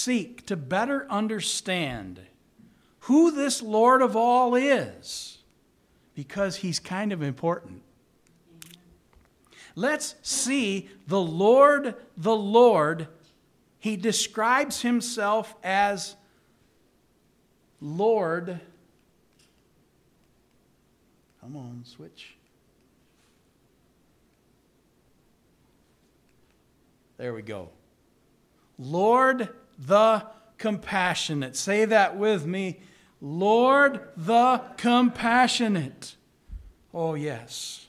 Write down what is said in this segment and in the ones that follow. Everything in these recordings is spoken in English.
seek to better understand who this Lord of all is because he's kind of important. Let's see the Lord, the Lord. He describes himself as Lord. Come on, switch. There we go. Lord the compassionate. Say that with me. Lord the compassionate. Oh, yes.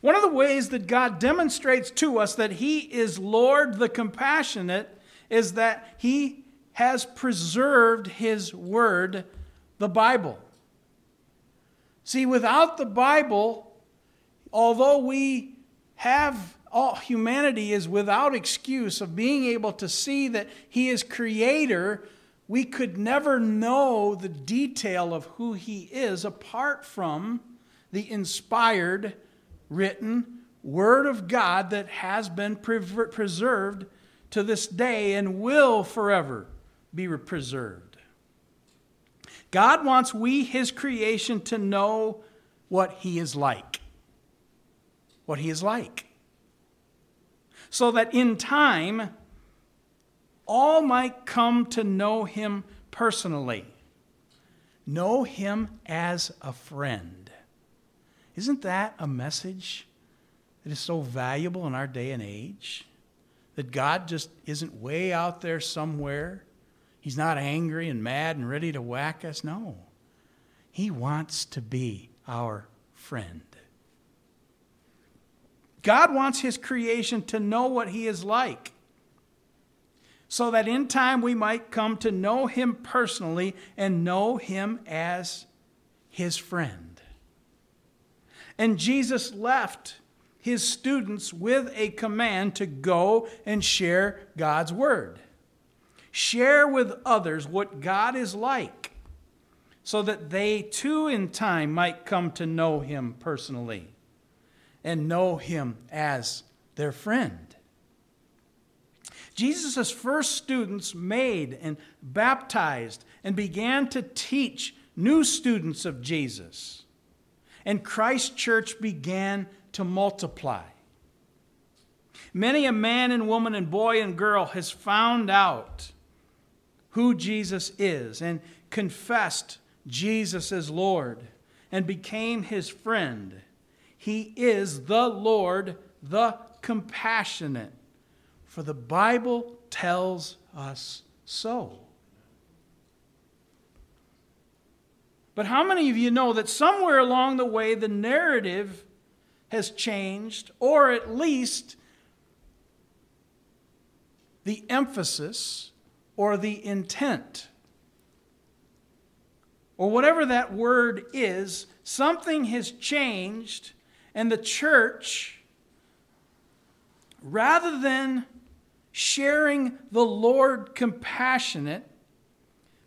One of the ways that God demonstrates to us that He is Lord the compassionate is that He has preserved His Word, the Bible. See, without the Bible, although we have all humanity is without excuse of being able to see that he is creator we could never know the detail of who he is apart from the inspired written word of god that has been preserved to this day and will forever be preserved. God wants we his creation to know what he is like. What he is like so that in time all might come to know him personally, know him as a friend. Isn't that a message that is so valuable in our day and age? That God just isn't way out there somewhere. He's not angry and mad and ready to whack us. No. He wants to be our friend. God wants His creation to know what He is like, so that in time we might come to know Him personally and know Him as His friend. And Jesus left His students with a command to go and share God's Word. Share with others what God is like, so that they too in time might come to know Him personally and know him as their friend. Jesus' first students made and baptized and began to teach new students of Jesus. And Christ Church began to multiply. Many a man and woman and boy and girl has found out who Jesus is and confessed Jesus as Lord and became his friend he is the Lord, the compassionate. For the Bible tells us so. But how many of you know that somewhere along the way the narrative has changed, or at least the emphasis or the intent? Or whatever that word is, something has changed and the church, rather than sharing the Lord compassionate,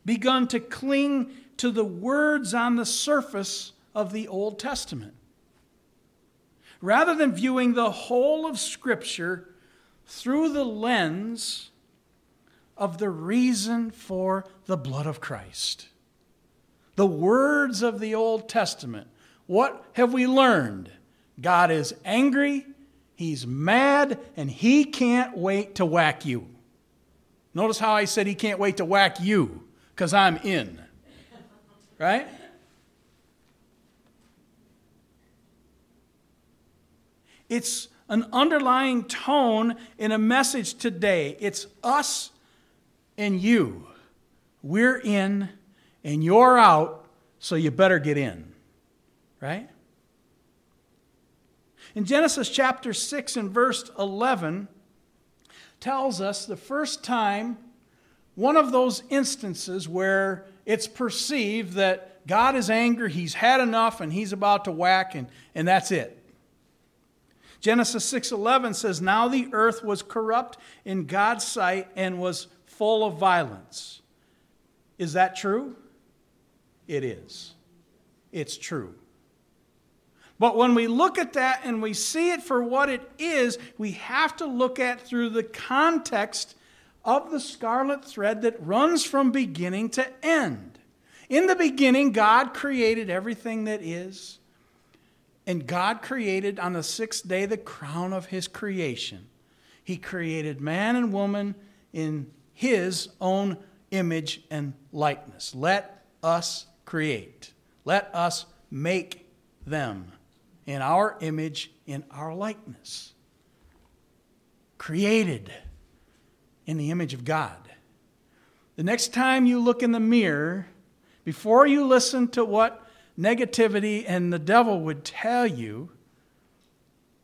begun to cling to the words on the surface of the Old Testament. Rather than viewing the whole of Scripture through the lens of the reason for the blood of Christ. The words of the Old Testament. What have we learned? God is angry, he's mad, and he can't wait to whack you. Notice how I said he can't wait to whack you, because I'm in. Right? It's an underlying tone in a message today. It's us and you. We're in and you're out, so you better get in. Right? In Genesis chapter 6 and verse 11 tells us the first time, one of those instances where it's perceived that God is angry, he's had enough, and he's about to whack, and, and that's it. Genesis 6:11 says, "Now the earth was corrupt in God's sight and was full of violence." Is that true? It is. It's true. But when we look at that and we see it for what it is, we have to look at through the context of the scarlet thread that runs from beginning to end. In the beginning, God created everything that is, and God created on the sixth day the crown of his creation. He created man and woman in his own image and likeness. Let us create. Let us make them in our image, in our likeness. Created in the image of God. The next time you look in the mirror, before you listen to what negativity and the devil would tell you,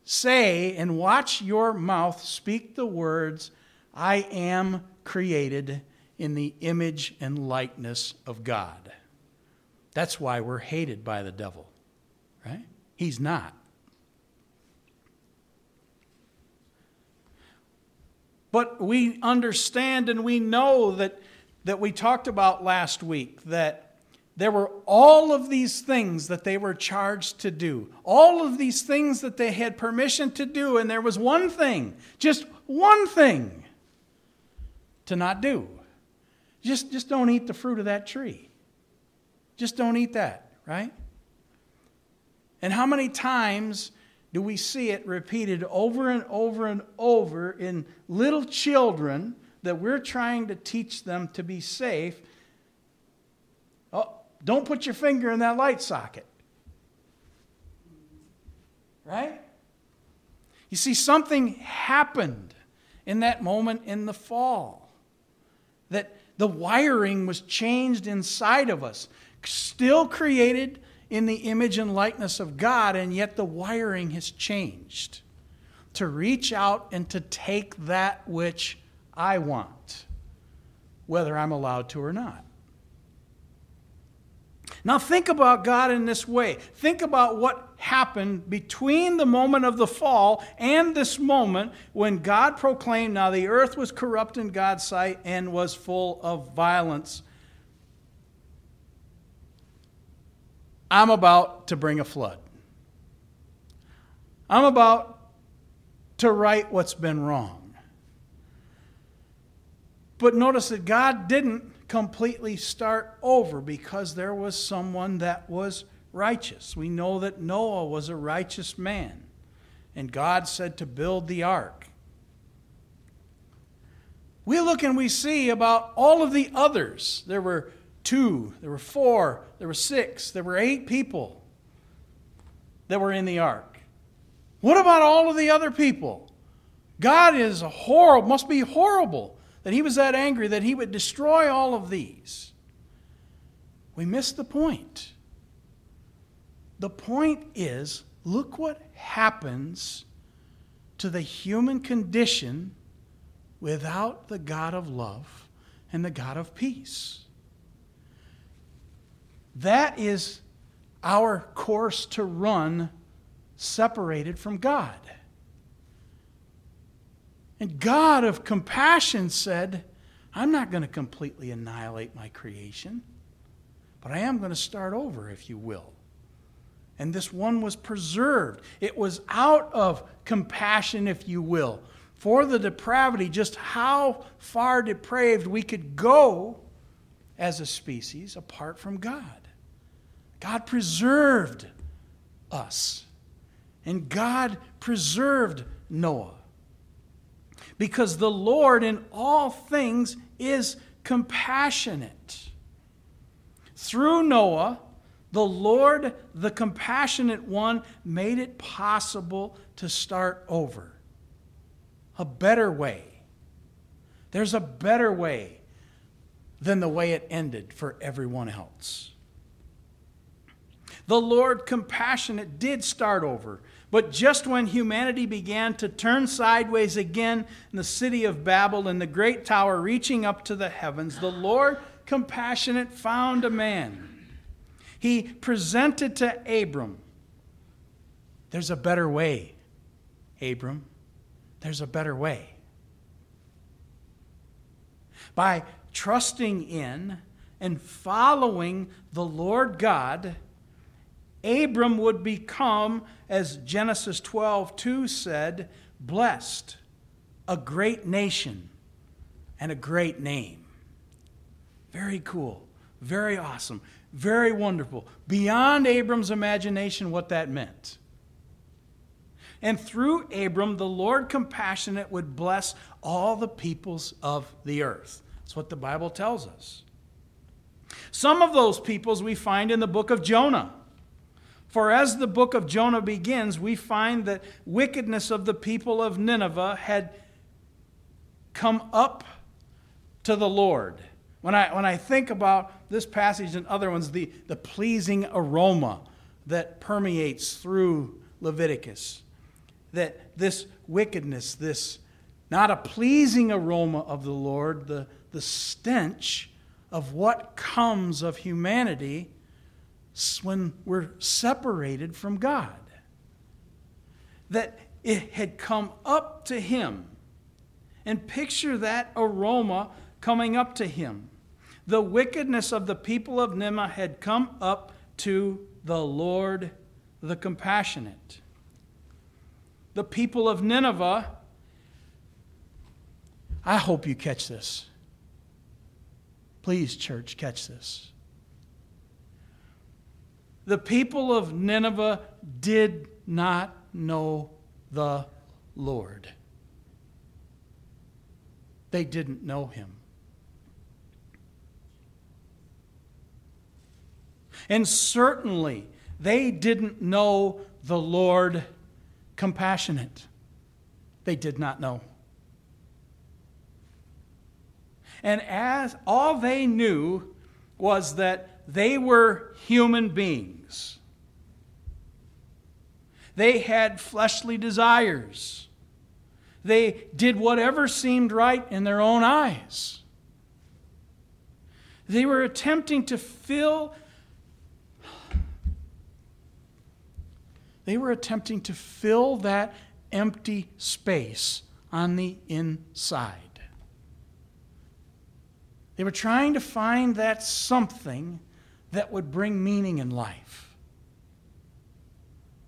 say and watch your mouth speak the words, I am created in the image and likeness of God. That's why we're hated by the devil, right? He's not. But we understand and we know that, that we talked about last week that there were all of these things that they were charged to do, all of these things that they had permission to do, and there was one thing, just one thing to not do. Just, just don't eat the fruit of that tree. Just don't eat that, right? And how many times do we see it repeated over and over and over in little children that we're trying to teach them to be safe? Oh, don't put your finger in that light socket. Right? You see, something happened in that moment in the fall. That the wiring was changed inside of us, still created in the image and likeness of God, and yet the wiring has changed to reach out and to take that which I want, whether I'm allowed to or not. Now, think about God in this way. Think about what happened between the moment of the fall and this moment when God proclaimed, Now the earth was corrupt in God's sight and was full of violence I'm about to bring a flood. I'm about to right what's been wrong. But notice that God didn't completely start over because there was someone that was righteous. We know that Noah was a righteous man, and God said to build the ark. We look and we see about all of the others. There were two, there were four, there were six, there were eight people that were in the ark. What about all of the other people? God is horrible, must be horrible that he was that angry that he would destroy all of these. We miss the point. The point is look what happens to the human condition without the God of love and the God of peace. That is our course to run separated from God. And God of compassion said, I'm not going to completely annihilate my creation, but I am going to start over, if you will. And this one was preserved. It was out of compassion, if you will, for the depravity, just how far depraved we could go as a species apart from God. God preserved us. And God preserved Noah. Because the Lord in all things is compassionate. Through Noah, the Lord, the compassionate one, made it possible to start over. A better way. There's a better way than the way it ended for everyone else. The Lord compassionate did start over. But just when humanity began to turn sideways again in the city of Babel and the great tower reaching up to the heavens, the Lord compassionate found a man. He presented to Abram, There's a better way, Abram. There's a better way. By trusting in and following the Lord God, Abram would become, as Genesis 12 2 said, blessed, a great nation, and a great name. Very cool, very awesome, very wonderful. Beyond Abram's imagination, what that meant. And through Abram, the Lord compassionate would bless all the peoples of the earth. That's what the Bible tells us. Some of those peoples we find in the book of Jonah. For as the book of Jonah begins, we find that wickedness of the people of Nineveh had come up to the Lord. When I, when I think about this passage and other ones, the, the pleasing aroma that permeates through Leviticus, that this wickedness, this not a pleasing aroma of the Lord, the, the stench of what comes of humanity when we're separated from God. That it had come up to him. And picture that aroma coming up to him. The wickedness of the people of Nineveh had come up to the Lord the compassionate. The people of Nineveh, I hope you catch this. Please, church, catch this. The people of Nineveh did not know the Lord. They didn't know him. And certainly, they didn't know the Lord compassionate. They did not know. And as all they knew was that they were human beings. They had fleshly desires. They did whatever seemed right in their own eyes. They were attempting to fill They were attempting to fill that empty space on the inside. They were trying to find that something that would bring meaning in life.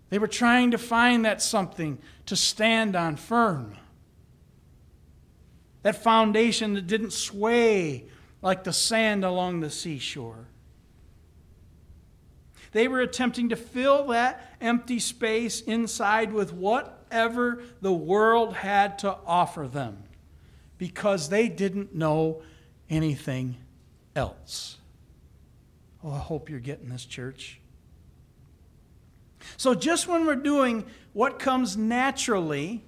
They were trying to find that something to stand on firm. That foundation that didn't sway like the sand along the seashore. They were attempting to fill that empty space inside with whatever the world had to offer them because they didn't know anything else. Oh, I hope you're getting this, church. So, just when we're doing what comes naturally,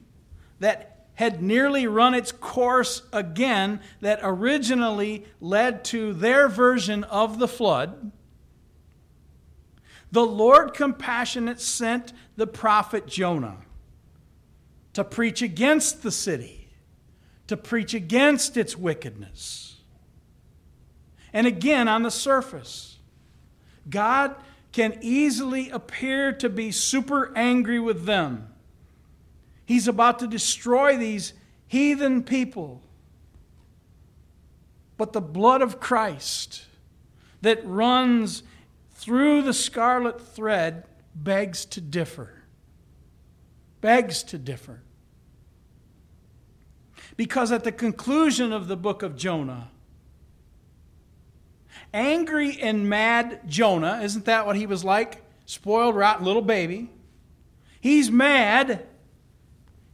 that had nearly run its course again, that originally led to their version of the flood, the Lord compassionate sent the prophet Jonah to preach against the city, to preach against its wickedness. And again, on the surface, God can easily appear to be super angry with them. He's about to destroy these heathen people. But the blood of Christ that runs through the scarlet thread begs to differ. Begs to differ. Because at the conclusion of the book of Jonah, angry and mad Jonah, isn't that what he was like? Spoiled, rotten little baby. He's mad.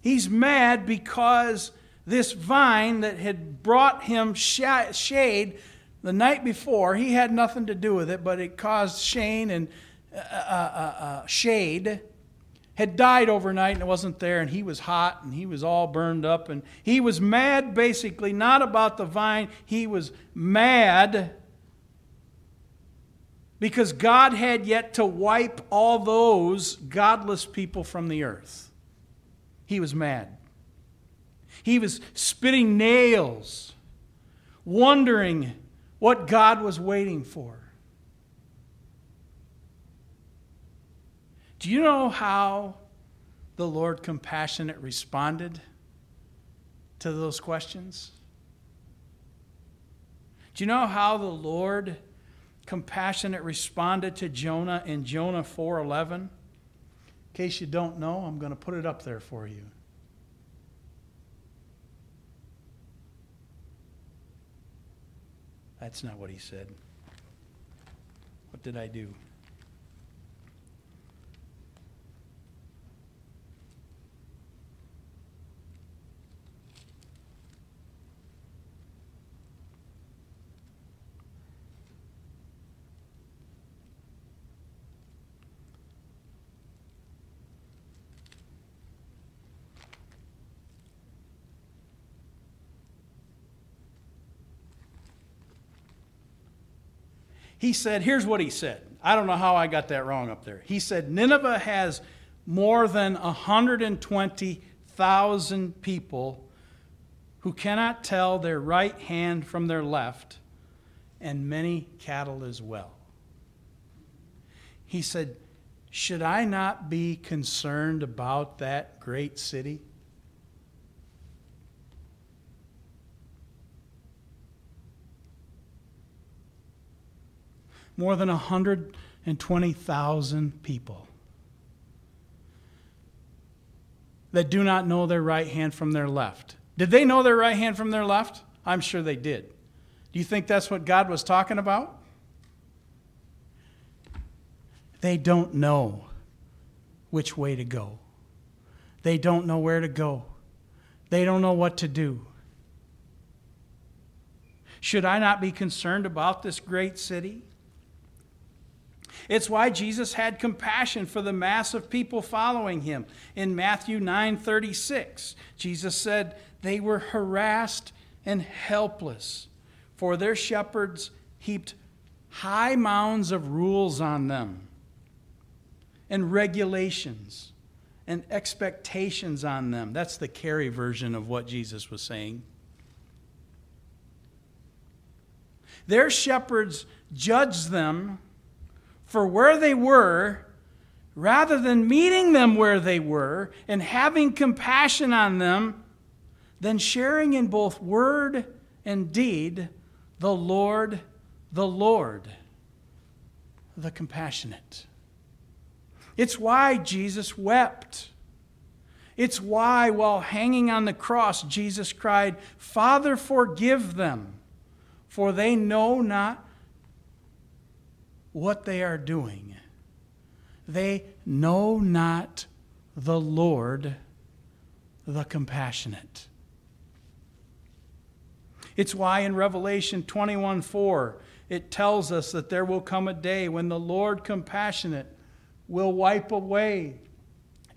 He's mad because this vine that had brought him shade the night before, he had nothing to do with it, but it caused Shane and uh, uh, uh, uh, shade had died overnight and it wasn't there, and he was hot and he was all burned up, and he was mad basically not about the vine, he was mad because God had yet to wipe all those godless people from the earth. He was mad. He was spitting nails, wondering what God was waiting for. Do you know how the Lord compassionate responded to those questions? Do you know how the Lord compassionate responded to Jonah in Jonah 4:11? In case you don't know, I'm going to put it up there for you. That's not what he said. What did I do? He said, here's what he said. I don't know how I got that wrong up there. He said, Nineveh has more than 120,000 people who cannot tell their right hand from their left, and many cattle as well. He said, Should I not be concerned about that great city? More than 120,000 people that do not know their right hand from their left. Did they know their right hand from their left? I'm sure they did. Do you think that's what God was talking about? They don't know which way to go. They don't know where to go. They don't know what to do. Should I not be concerned about this great city? It's why Jesus had compassion for the mass of people following him. In Matthew 9:36, Jesus said, "They were harassed and helpless, for their shepherds heaped high mounds of rules on them and regulations and expectations on them." That's the carry version of what Jesus was saying. Their shepherds judged them for where they were rather than meeting them where they were and having compassion on them, then sharing in both word and deed the Lord, the Lord, the compassionate. It's why Jesus wept. It's why, while hanging on the cross, Jesus cried, Father, forgive them, for they know not what they are doing. They know not the Lord, the compassionate. It's why in Revelation 21 4, it tells us that there will come a day when the Lord compassionate will wipe away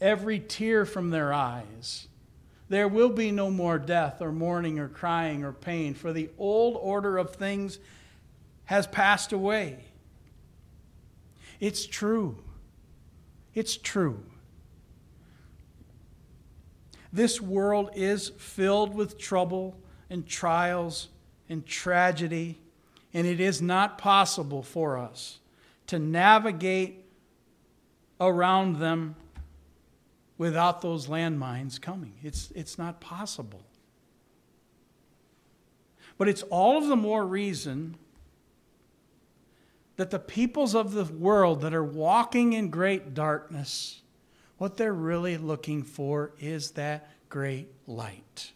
every tear from their eyes. There will be no more death or mourning or crying or pain, for the old order of things has passed away. It's true. It's true. This world is filled with trouble and trials and tragedy, and it is not possible for us to navigate around them without those landmines coming. It's, it's not possible. But it's all of the more reason that the peoples of the world that are walking in great darkness, what they're really looking for is that great light.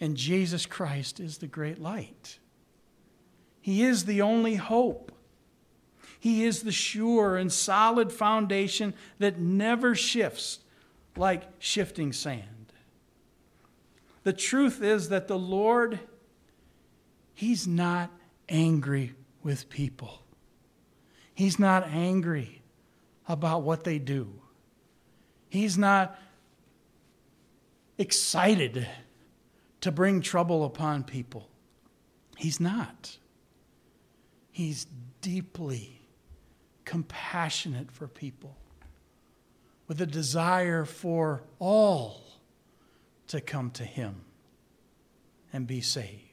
And Jesus Christ is the great light. He is the only hope. He is the sure and solid foundation that never shifts like shifting sand. The truth is that the Lord, He's not angry with people. He's not angry about what they do. He's not excited to bring trouble upon people. He's not. He's deeply compassionate for people with a desire for all to come to Him and be saved.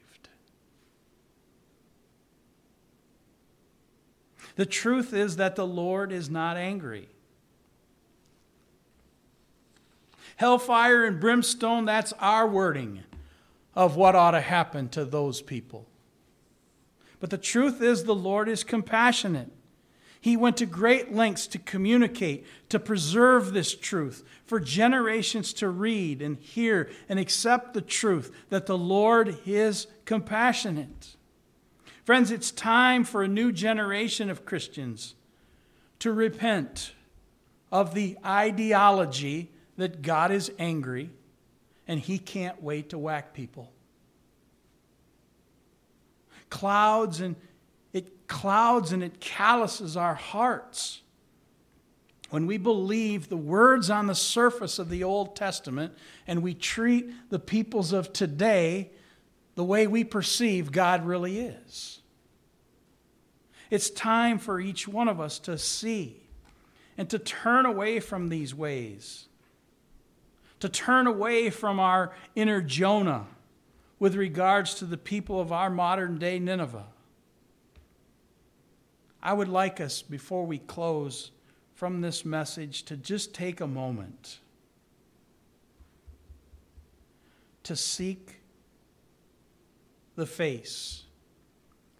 The truth is that the Lord is not angry. Hellfire and brimstone, that's our wording of what ought to happen to those people. But the truth is, the Lord is compassionate. He went to great lengths to communicate, to preserve this truth, for generations to read and hear and accept the truth that the Lord is compassionate. Friends, it's time for a new generation of Christians to repent of the ideology that God is angry and he can't wait to whack people. Clouds and it clouds and it calluses our hearts when we believe the words on the surface of the Old Testament and we treat the peoples of today the way we perceive God really is. It's time for each one of us to see and to turn away from these ways, to turn away from our inner Jonah with regards to the people of our modern day Nineveh. I would like us, before we close from this message, to just take a moment to seek the face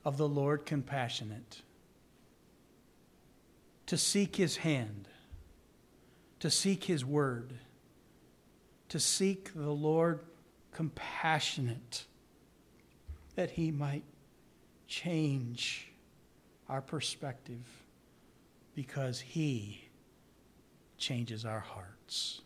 of the Lord compassionate, to seek his hand, to seek his word, to seek the Lord compassionate, that he might change our perspective because he changes our hearts.